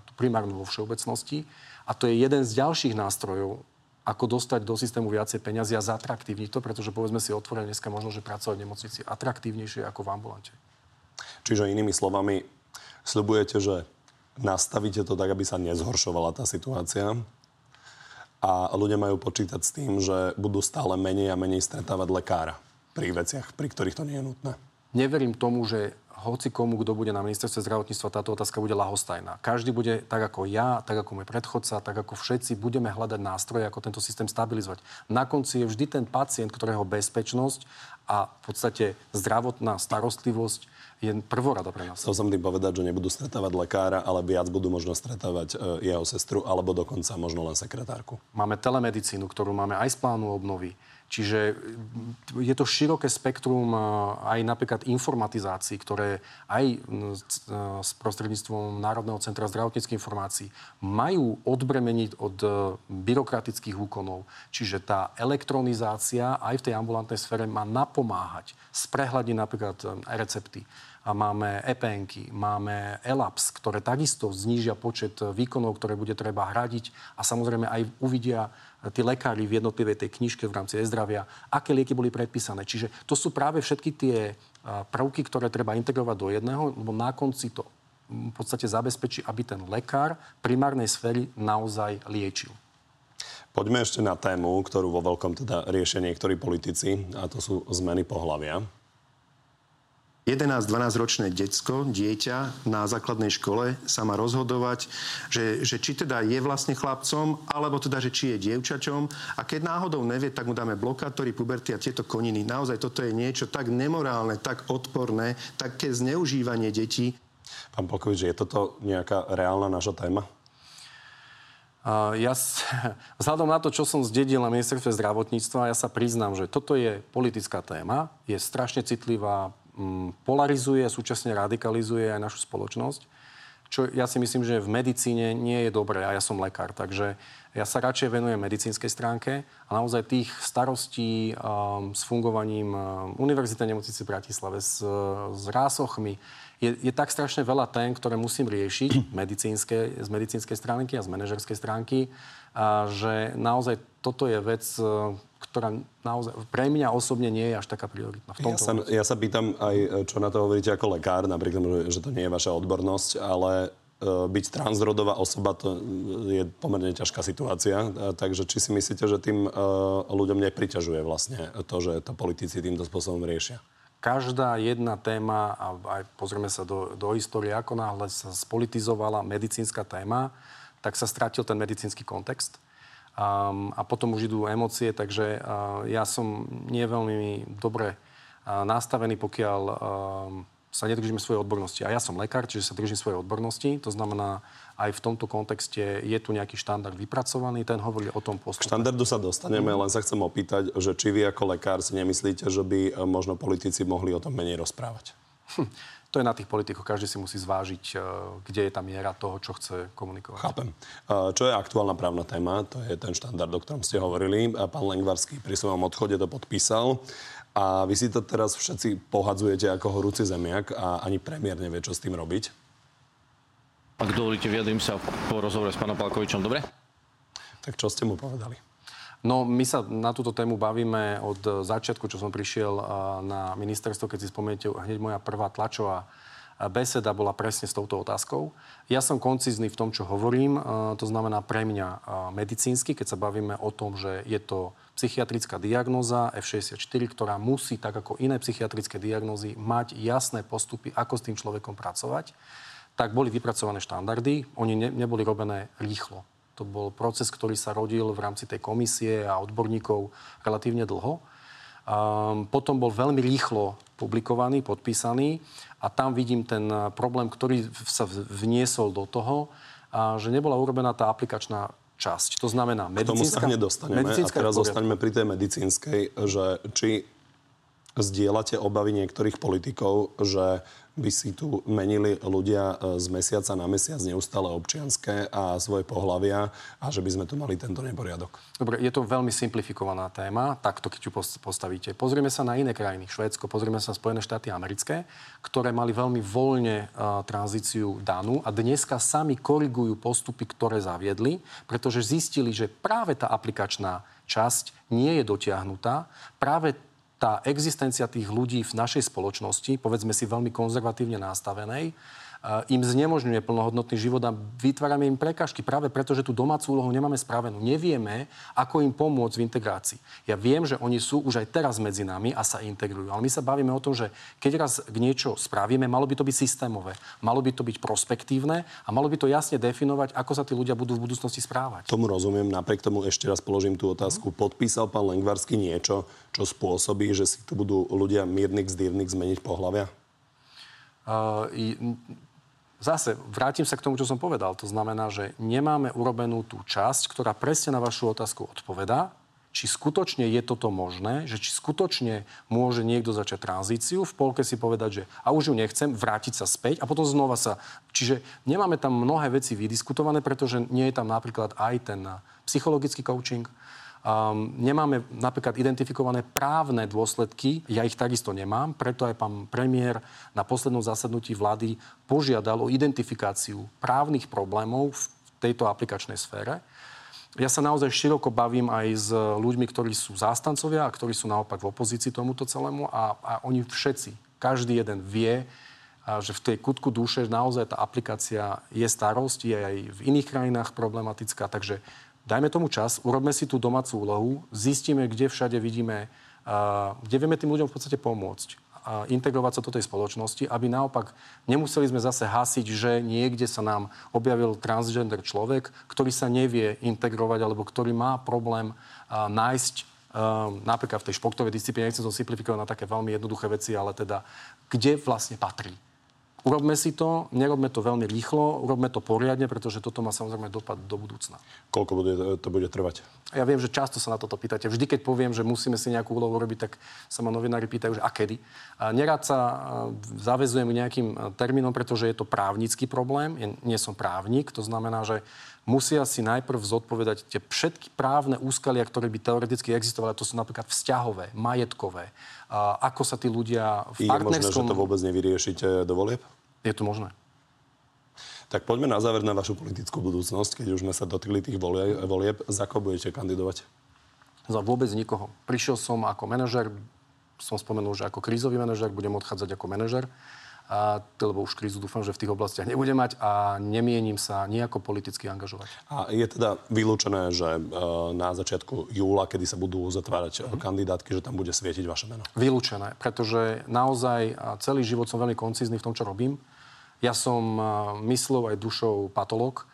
tú primárnu vo všeobecnosti. A to je jeden z ďalších nástrojov, ako dostať do systému viacej peniazy a zatraktívniť to, pretože povedzme si otvorene dneska možno, že pracovať v nemocnici atraktívnejšie ako v ambulante. Čiže inými slovami, sľubujete, že nastavíte to tak, aby sa nezhoršovala tá situácia a ľudia majú počítať s tým, že budú stále menej a menej stretávať lekára pri veciach, pri ktorých to nie je nutné. Neverím tomu, že hoci komu, kto bude na ministerstve zdravotníctva, táto otázka bude lahostajná. Každý bude, tak ako ja, tak ako môj predchodca, tak ako všetci, budeme hľadať nástroje, ako tento systém stabilizovať. Na konci je vždy ten pacient, ktorého bezpečnosť a v podstate zdravotná starostlivosť je prvorada pre nás. Chcel som tým povedať, že nebudú stretávať lekára, ale viac budú možno stretávať e, jeho sestru alebo dokonca možno len sekretárku. Máme telemedicínu, ktorú máme aj z plánu obnovy. Čiže mm, je to široké spektrum e, aj napríklad informatizácií, ktoré aj mm, s prostredníctvom Národného centra zdravotníckých informácií majú odbremeniť od e, byrokratických úkonov. Čiže tá elektronizácia aj v tej ambulantnej sfére má napomáhať sprehľadiť napríklad recepty a máme EPNky, máme ELAPS, ktoré takisto znížia počet výkonov, ktoré bude treba hradiť a samozrejme aj uvidia tí lekári v jednotlivej tej knižke v rámci e-zdravia, aké lieky boli predpísané. Čiže to sú práve všetky tie prvky, ktoré treba integrovať do jedného, lebo na konci to v podstate zabezpečí, aby ten lekár primárnej sféry naozaj liečil. Poďme ešte na tému, ktorú vo veľkom teda riešia niektorí politici, a to sú zmeny pohľavia. 11-12 ročné decko, dieťa na základnej škole sa má rozhodovať, že, že či teda je vlastne chlapcom, alebo teda, že či je dievčačom. A keď náhodou nevie, tak mu dáme blokátory, puberty a tieto koniny. Naozaj toto je niečo tak nemorálne, tak odporné, také zneužívanie detí. Pán Polkovič, je toto nejaká reálna naša téma? Uh, ja, [LAUGHS] vzhľadom na to, čo som zdedil na ministerstve zdravotníctva, ja sa priznám, že toto je politická téma, je strašne citlivá, polarizuje, súčasne radikalizuje aj našu spoločnosť, čo ja si myslím, že v medicíne nie je dobré a ja som lekár, takže ja sa radšej venujem medicínskej stránke a naozaj tých starostí um, s fungovaním um, Univerzity nemocnice v Bratislave, s, s rásochmi, je, je tak strašne veľa tém, ktoré musím riešiť [CLEARS THROAT] medicínske, z medicínskej stránky a z manažerskej stránky, a že naozaj toto je vec, ktorá naozaj pre mňa osobne nie je až taká prioritná. V tomto ja, sa, ja sa pýtam aj, čo na to hovoríte ako lekár, napriek tomu, že to nie je vaša odbornosť, ale e, byť transrodová osoba, to je pomerne ťažká situácia. Takže či si myslíte, že tým e, ľuďom nepriťažuje vlastne to, že to politici týmto spôsobom riešia? Každá jedna téma, a aj pozrieme sa do, do histórie, ako náhle sa spolitizovala medicínska téma, tak sa stratil ten medicínsky kontext um, a potom už idú emócie, takže uh, ja som nie veľmi dobre uh, nastavený, pokiaľ uh, sa nedržíme svojej odbornosti. A ja som lekár, čiže sa držím svojej odbornosti. To znamená, aj v tomto kontexte je tu nejaký štandard vypracovaný, ten hovorí o tom postupe. K štandardu sa dostaneme, len sa chcem opýtať, že či vy ako lekár si nemyslíte, že by uh, možno politici mohli o tom menej rozprávať? Hm to je na tých politikoch. Každý si musí zvážiť, e, kde je tá miera toho, čo chce komunikovať. Chápem. E, čo je aktuálna právna téma? To je ten štandard, o ktorom ste hovorili. Pán Lengvarský pri svojom odchode to podpísal. A vy si to teraz všetci pohadzujete ako horúci zemiak a ani premiér nevie, čo s tým robiť. Ak dovolíte, vyjadrím sa po rozhovore s pánom Palkovičom, dobre? Tak čo ste mu povedali? No, my sa na túto tému bavíme od začiatku, čo som prišiel na ministerstvo. Keď si spomeniete, hneď moja prvá tlačová beseda bola presne s touto otázkou. Ja som koncizný v tom, čo hovorím. To znamená pre mňa medicínsky, keď sa bavíme o tom, že je to psychiatrická diagnoza F64, ktorá musí, tak ako iné psychiatrické diagnózy, mať jasné postupy, ako s tým človekom pracovať tak boli vypracované štandardy. Oni ne, neboli robené rýchlo. To bol proces, ktorý sa rodil v rámci tej komisie a odborníkov relatívne dlho. Um, potom bol veľmi rýchlo publikovaný, podpísaný a tam vidím ten problém, ktorý sa vniesol do toho, a že nebola urobená tá aplikačná časť. To znamená medicínska... K tomu sa hneď dostaneme a teraz zostaneme pri tej medicínskej, že či zdieľate obavy niektorých politikov, že by si tu menili ľudia e, z mesiaca na mesiac neustále občianské a svoje pohlavia a že by sme tu mali tento neporiadok. Dobre, je to veľmi simplifikovaná téma, takto keď ju postavíte. Pozrieme sa na iné krajiny, Švédsko, pozrieme sa na Spojené štáty americké, ktoré mali veľmi voľne uh, tranzíciu danú a dneska sami korigujú postupy, ktoré zaviedli, pretože zistili, že práve tá aplikačná časť nie je dotiahnutá. Práve tá existencia tých ľudí v našej spoločnosti, povedzme si veľmi konzervatívne nastavenej, im znemožňuje plnohodnotný život a vytvárame im prekažky práve preto, že tú domácu úlohu nemáme spravenú. Nevieme, ako im pomôcť v integrácii. Ja viem, že oni sú už aj teraz medzi nami a sa integrujú. Ale my sa bavíme o tom, že keď raz niečo spravíme, malo by to byť systémové, malo by to byť prospektívne a malo by to jasne definovať, ako sa tí ľudia budú v budúcnosti správať. Tomu rozumiem. Napriek tomu ešte raz položím tú otázku. Podpísal pán Lengvarsky niečo, čo spôsobí, že si tu budú ľudia mírnych z zmeniť pohľavia? Uh, Zase vrátim sa k tomu, čo som povedal. To znamená, že nemáme urobenú tú časť, ktorá presne na vašu otázku odpovedá, či skutočne je toto možné, že či skutočne môže niekto začať tranzíciu, v polke si povedať, že a už ju nechcem, vrátiť sa späť a potom znova sa... Čiže nemáme tam mnohé veci vydiskutované, pretože nie je tam napríklad aj ten psychologický coaching, Um, nemáme napríklad identifikované právne dôsledky, ja ich takisto nemám, preto aj pán premiér na poslednom zasadnutí vlády požiadal o identifikáciu právnych problémov v tejto aplikačnej sfére. Ja sa naozaj široko bavím aj s ľuďmi, ktorí sú zástancovia a ktorí sú naopak v opozícii tomuto celému a, a oni všetci, každý jeden vie, a že v tej kutku duše naozaj tá aplikácia je starosť, je aj v iných krajinách problematická, takže Dajme tomu čas, urobme si tú domácu úlohu, zistíme, kde všade vidíme, kde vieme tým ľuďom v podstate pomôcť a integrovať sa do tej spoločnosti, aby naopak nemuseli sme zase hasiť, že niekde sa nám objavil transgender človek, ktorý sa nevie integrovať alebo ktorý má problém nájsť napríklad v tej športovej disciplíne, nechcem to simplifikovať na také veľmi jednoduché veci, ale teda kde vlastne patrí. Urobme si to, nerobme to veľmi rýchlo, urobme to poriadne, pretože toto má samozrejme dopad do budúcna. Koľko bude, to bude trvať? Ja viem, že často sa na toto pýtate. Vždy, keď poviem, že musíme si nejakú úlohu robiť, tak sa ma novinári pýtajú, že a kedy. A nerád sa zavezujem k nejakým termínom, pretože je to právnický problém. Ja nie som právnik, to znamená, že musia si najprv zodpovedať tie všetky právne úskalia, ktoré by teoreticky existovali. To sú napríklad vzťahové, majetkové. A ako sa tí ľudia v partnerskom... Je možné, že to vôbec nevyriešite do volieb? Je to možné. Tak poďme na záver na vašu politickú budúcnosť, keď už sme sa dotkli tých volieb. Za koho budete kandidovať? Za vôbec nikoho. Prišiel som ako manažer, som spomenul, že ako krízový manažer, budem odchádzať ako manažer a, lebo už krízu dúfam, že v tých oblastiach nebudem mať a nemienim sa nejako politicky angažovať. A je teda vylúčené, že e, na začiatku júla, kedy sa budú uzatvárať mm-hmm. kandidátky, že tam bude svietiť vaše meno? Vylúčené, pretože naozaj celý život som veľmi koncizný v tom, čo robím. Ja som e, myslou aj dušou patológ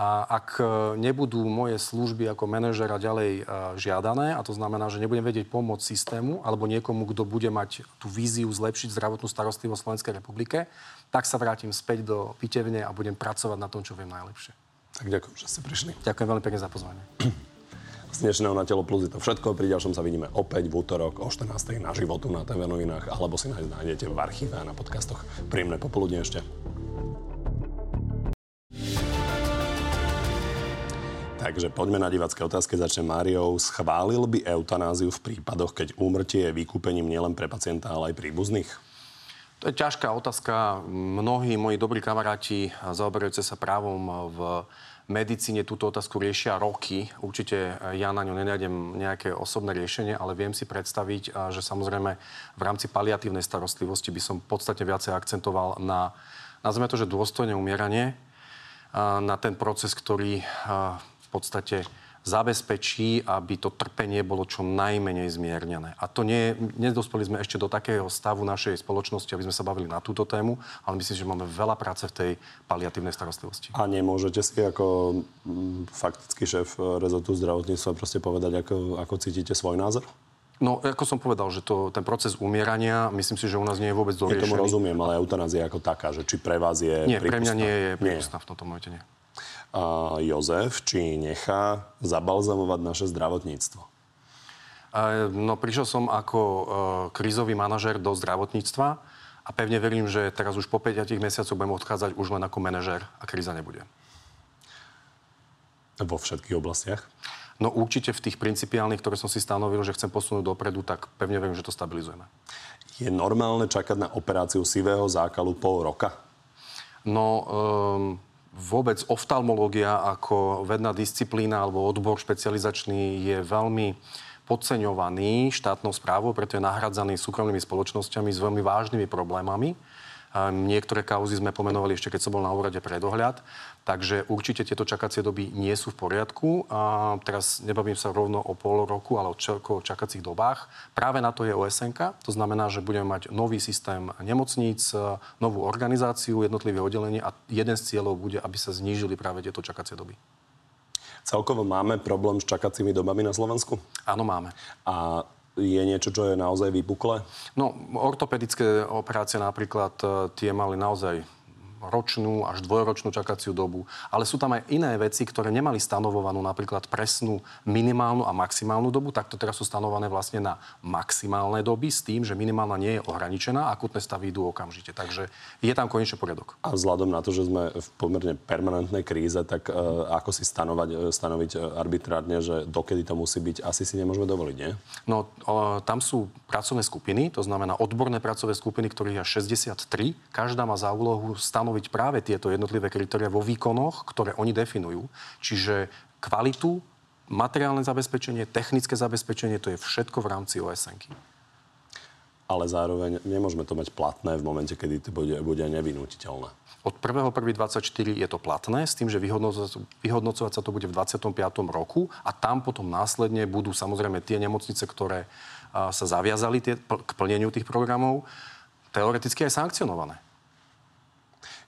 a ak e, nebudú moje služby ako manažera ďalej e, žiadané, a to znamená, že nebudem vedieť pomôcť systému alebo niekomu, kto bude mať tú víziu zlepšiť zdravotnú starostlivosť v Slovenskej republike, tak sa vrátim späť do pitevne a budem pracovať na tom, čo viem najlepšie. Tak ďakujem, že ste prišli. Ďakujem veľmi pekne za pozvanie. [CLEARS THROAT] Z dnešného Na telo plus je to všetko. Pri ďalšom sa vidíme opäť v útorok o 14. na životu na TV novinách alebo si nájdete v archíve a na podcastoch. Príjemné popoludne ešte. Takže poďme na divacké otázky. Začne Máriou. Schválil by eutanáziu v prípadoch, keď úmrtie je vykúpením nielen pre pacienta, ale aj príbuzných? To je ťažká otázka. Mnohí moji dobrí kamaráti zaoberajúce sa právom v medicíne túto otázku riešia roky. Určite ja na ňu nenájdem nejaké osobné riešenie, ale viem si predstaviť, že samozrejme v rámci paliatívnej starostlivosti by som podstatne viacej akcentoval na, nazvime to, že dôstojné umieranie, na ten proces, ktorý podstate zabezpečí, aby to trpenie bolo čo najmenej zmiernené. A to nie, nedospeli sme ešte do takého stavu našej spoločnosti, aby sme sa bavili na túto tému, ale myslím, že máme veľa práce v tej paliatívnej starostlivosti. A nemôžete si ako m, faktický šéf rezortu zdravotníctva proste povedať, ako, ako cítite svoj názor? No, ako som povedal, že to, ten proces umierania, myslím si, že u nás nie je vôbec doriešený. Ja tomu rozumiem, ale eutanázia ako taká, že či pre vás je Nie, prípustná? pre mňa nie je prípustná v tomto momente, nie. Jozef, či nechá zabalzamovať naše zdravotníctvo? No, prišiel som ako uh, krízový manažer do zdravotníctva a pevne verím, že teraz už po 5 mesiacoch budem odchádzať už len ako manažer a kríza nebude. Vo všetkých oblastiach? No určite v tých principiálnych, ktoré som si stanovil, že chcem posunúť dopredu, tak pevne verím, že to stabilizujeme. Je normálne čakať na operáciu sivého zákalu pol roka? No, um, vôbec oftalmológia ako vedná disciplína alebo odbor špecializačný je veľmi podceňovaný štátnou správou, preto je nahradzaný súkromnými spoločnosťami s veľmi vážnymi problémami. Niektoré kauzy sme pomenovali ešte, keď som bol na úrade pre dohľad. Takže určite tieto čakacie doby nie sú v poriadku. A teraz nebavím sa rovno o pol roku, ale o čakacích dobách. Práve na to je OSNK. To znamená, že budeme mať nový systém nemocníc, novú organizáciu jednotlivých oddelení a jeden z cieľov bude, aby sa znížili práve tieto čakacie doby. Celkovo máme problém s čakacími dobami na Slovensku? Áno, máme. A je niečo, čo je naozaj vypuklé? No, ortopedické operácie napríklad, e, tie mali naozaj ročnú až dvojročnú čakaciu dobu. Ale sú tam aj iné veci, ktoré nemali stanovovanú napríklad presnú minimálnu a maximálnu dobu. Takto teraz sú stanované vlastne na maximálne doby s tým, že minimálna nie je ohraničená a akutné stavy idú okamžite. Takže je tam konečne poriadok. A vzhľadom na to, že sme v pomerne permanentnej kríze, tak uh, ako si stanovať, e, stanoviť e, arbitrárne, že dokedy to musí byť, asi si nemôžeme dovoliť, nie? No, uh, tam sú pracovné skupiny, to znamená odborné pracovné skupiny, ktorých je 63. Každá má za úlohu stanoviť stanoviť práve tieto jednotlivé kritéria vo výkonoch, ktoré oni definujú. Čiže kvalitu, materiálne zabezpečenie, technické zabezpečenie, to je všetko v rámci OSN. ale zároveň nemôžeme to mať platné v momente, kedy to bude, bude nevinutiteľné. Od 1.1.24 je to platné, s tým, že vyhodnocovať, vyhodnocovať sa to bude v 25. roku a tam potom následne budú samozrejme tie nemocnice, ktoré sa zaviazali tie, k plneniu tých programov, teoreticky aj sankcionované.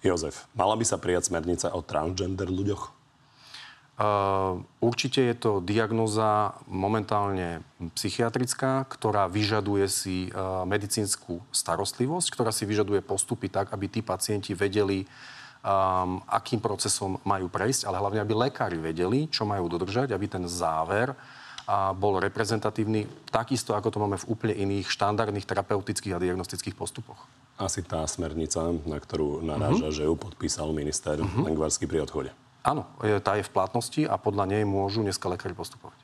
Jozef, mala by sa prijať smernica o transgender ľuďoch? Určite je to diagnoza momentálne psychiatrická, ktorá vyžaduje si uh, medicínsku starostlivosť, ktorá si vyžaduje postupy tak, aby tí pacienti vedeli, akým procesom majú prejsť, ale hlavne, aby lekári vedeli, čo majú dodržať, aby ten záver a bol reprezentatívny, takisto ako to máme v úplne iných štandardných terapeutických a diagnostických postupoch. Asi tá smernica, na ktorú naráža, uh-huh. že ju podpísal minister uh-huh. Lengvarský pri odchode. Áno, tá je v platnosti a podľa nej môžu dneska lekári postupovať.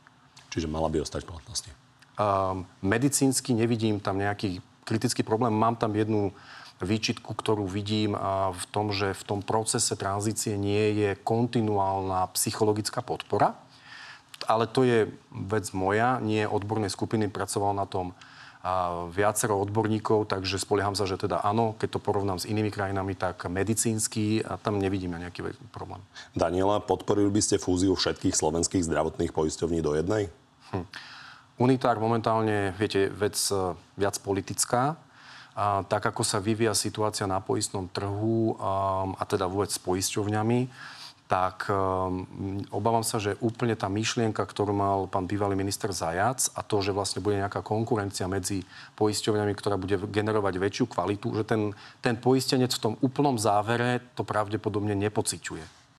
Čiže mala by ostať v platnosti? Uh, medicínsky nevidím tam nejaký kritický problém. Mám tam jednu výčitku, ktorú vidím v tom, že v tom procese tranzície nie je kontinuálna psychologická podpora. Ale to je vec moja, nie odbornej skupiny. Pracoval na tom a viacero odborníkov, takže spolieham sa, že teda áno, keď to porovnám s inými krajinami, tak medicínsky a tam nevidíme nejaký problém. Daniela, podporili by ste fúziu všetkých slovenských zdravotných poisťovní do jednej? Hm. Unitár momentálne, viete, vec e, viac politická. A tak ako sa vyvíja situácia na poistnom trhu a, a teda vôbec s poisťovňami, tak um, obávam sa, že úplne tá myšlienka, ktorú mal pán bývalý minister Zajac a to, že vlastne bude nejaká konkurencia medzi poisťovňami, ktorá bude generovať väčšiu kvalitu, že ten, ten poistenec v tom úplnom závere to pravdepodobne nepociťuje.